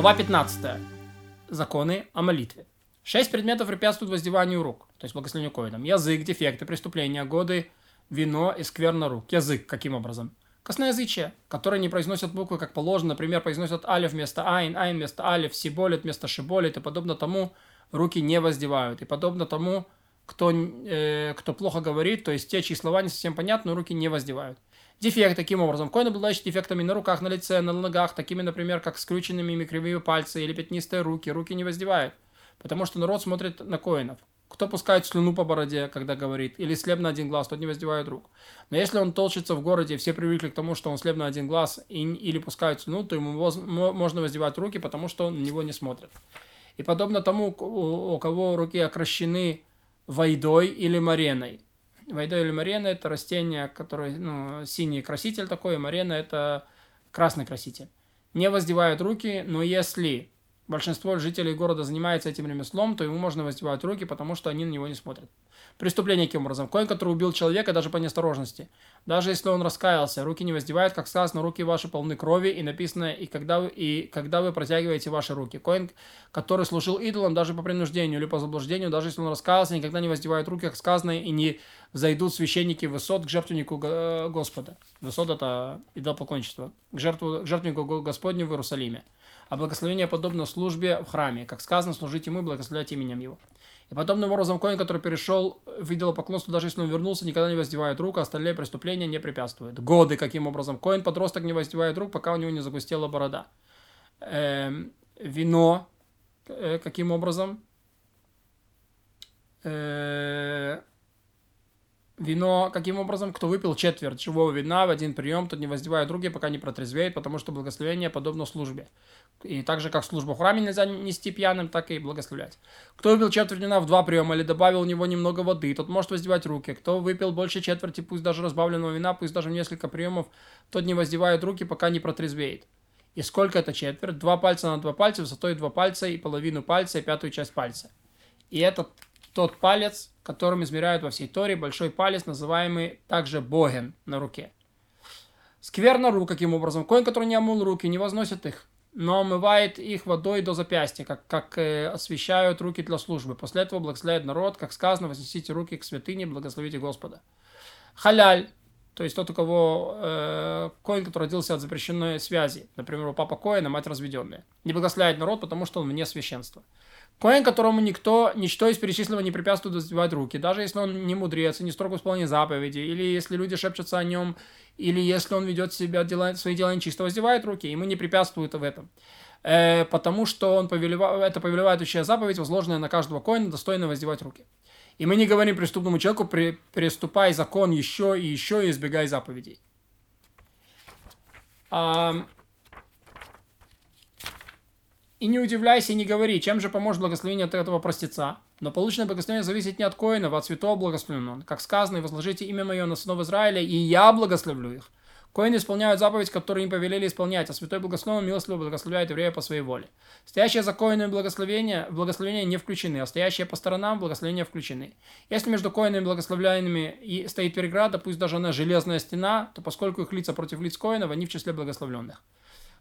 Глава 15. Законы о молитве. Шесть предметов препятствуют воздеванию рук, то есть благословению коинам. Язык, дефекты, преступления, годы, вино и скверно рук. Язык, каким образом? Косноязычие, которые не произносят буквы как положено, например, произносят алиф вместо айн, айн вместо алиф, сиболит вместо шиболит, и подобно тому руки не воздевают. И подобно тому, кто, э, кто плохо говорит, то есть те, чьи слова не совсем понятны, руки не воздевают. Дефект таким образом. Коин, обладающий дефектами на руках, на лице, на ногах, такими, например, как скрученными ими кривые пальцы или пятнистые руки, руки не воздевают. Потому что народ смотрит на коинов. Кто пускает слюну по бороде, когда говорит, или слеп на один глаз, тот не воздевает рук. Но если он толчится в городе, все привыкли к тому, что он слеп на один глаз и, или пускает слюну, то ему воз, можно воздевать руки, потому что на него не смотрит. И подобно тому, у, у кого руки окращены войдой или мареной. Вайдо или марена – это растение, которое, ну, синий краситель такой, марена – это красный краситель. Не воздевают руки, но если большинство жителей города занимается этим ремеслом, то ему можно воздевать руки, потому что они на него не смотрят. Преступление каким образом? Коин, который убил человека даже по неосторожности. Даже если он раскаялся, руки не воздевают, как сказано, руки ваши полны крови, и написано, и когда вы, и когда вы протягиваете ваши руки. Коин, который служил идолам даже по принуждению или по заблуждению, даже если он раскаялся, никогда не воздевает руки, как сказано, и не зайдут священники высот к жертвеннику Господа. Высот это идолопоклонничество. К, жертву, к жертвеннику Господню в Иерусалиме. А благословение подобно службе в храме. Как сказано, служите ему и благословляйте именем его. И подобным образом коин, который перешел в идолопоклонство, даже если он вернулся, никогда не воздевает рук, а остальные преступления не препятствуют. Годы, каким образом коин, подросток не воздевает рук, пока у него не загустела борода. Эм, вино, э, каким образом? Э, вино, каким образом, кто выпил четверть живого вина в один прием, тот не воздевает руки, пока не протрезвеет, потому что благословение подобно службе. И так же, как службу в храме нельзя нести пьяным, так и благословлять. Кто выпил четверть вина в два приема или добавил в него немного воды, тот может воздевать руки. Кто выпил больше четверти, пусть даже разбавленного вина, пусть даже в несколько приемов, тот не воздевает руки, пока не протрезвеет. И сколько это четверть? Два пальца на два пальца, высотой два пальца и половину пальца и пятую часть пальца. И это тот палец, которым измеряют во всей Торе, большой палец, называемый также Боген на руке. Скверно рук, каким образом? Конь, который не омыл руки, не возносит их, но омывает их водой до запястья, как, как э, освещают руки для службы. После этого благословляет народ, как сказано, вознесите руки к святыне, благословите Господа. Халяль, то есть тот, у кого э, коин, который родился от запрещенной связи, например, у папа коина, мать разведенная, не благословляет народ, потому что он вне священства. Коин, которому никто, ничто из перечисленного не препятствует воздевать руки, даже если он не мудрец и не строго исполняет заповеди, или если люди шепчутся о нем, или если он ведет себя, дела, свои дела нечисто, воздевает руки, ему не препятствует в этом. Э, потому что он повелевает, это повелевающая заповедь, возложенная на каждого коина, достойно воздевать руки. И мы не говорим преступному человеку, при, приступай закон еще и еще и избегай заповедей. И не удивляйся и не говори, чем же поможет благословение от этого простеца. Но полученное благословение зависит не от коинов, а от святого благословенного. Как сказано, и возложите имя мое на сынов Израиля, и я благословлю их. Коины исполняют заповедь, которую им повелели исполнять, а святой благословен милостливо благословляет еврея по своей воле. Стоящие за коинами благословения, благословения не включены, а стоящие по сторонам благословения включены. Если между коинами благословляемыми и стоит переграда, пусть даже она железная стена, то поскольку их лица против лиц коинов, они в числе благословленных.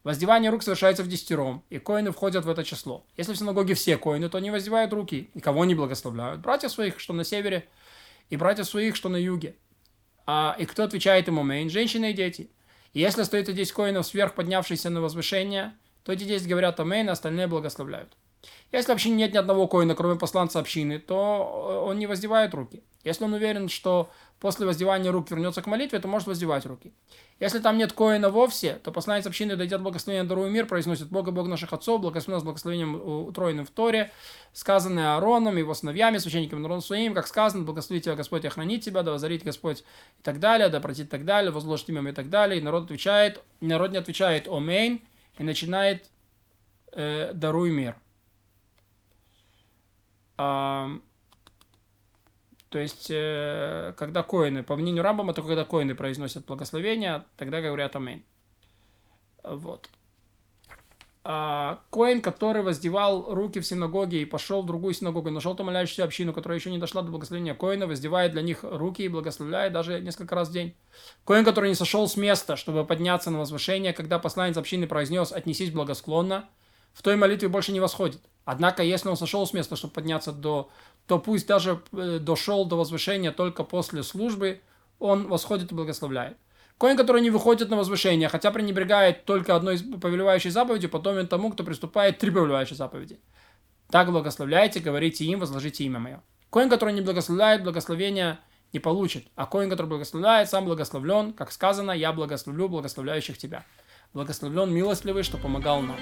Воздевание рук совершается в десятером, и коины входят в это число. Если в синагоге все коины, то они воздевают руки, и кого не благословляют? Братья своих, что на севере, и братья своих, что на юге. А, и кто отвечает ему мейн? Женщины и дети. И если стоит 10 коинов сверх поднявшиеся на возвышение, то эти 10 говорят амейн, а остальные благословляют. Если вообще нет ни одного коина, кроме посланца общины, то он не воздевает руки. Если он уверен, что после воздевания рук вернется к молитве, то может воздевать руки. Если там нет коина вовсе, то посланец общины дойдет благословение даруй мир, произносит Бога, Бог наших отцов, благословен с благословением утроенным в Торе, сказанное Аароном, его сыновьями, священниками народом своим, как сказано, благословит тебя Господь и охранит тебя, да возорит Господь и так далее, да протит и так далее, возложит имя и так далее. И народ отвечает, народ не отвечает Омейн и начинает э, даруй мир. А, то есть, э, когда коины, по мнению Рамбама, то когда коины произносят благословение, тогда говорят аминь. Вот. А, коин, который воздевал руки в синагоге и пошел в другую синагогу, нашел там молящуюся общину, которая еще не дошла до благословения коина, воздевает для них руки и благословляет даже несколько раз в день. Коин, который не сошел с места, чтобы подняться на возвышение, когда посланец общины произнес «отнесись благосклонно», в той молитве больше не восходит. Однако, если он сошел с места, чтобы подняться до, то пусть даже э, дошел до возвышения только после службы, он восходит и благословляет. Коин, который не выходит на возвышение, хотя пренебрегает только одной из повелевающей заповедей, потом тому, кто приступает три повелевающие заповеди. Так благословляйте, говорите им, возложите имя мое. Коин, который не благословляет, благословения не получит. А коин, который благословляет, сам благословлен, как сказано, я благословлю благословляющих тебя. Благословлен милостливый, что помогал нам.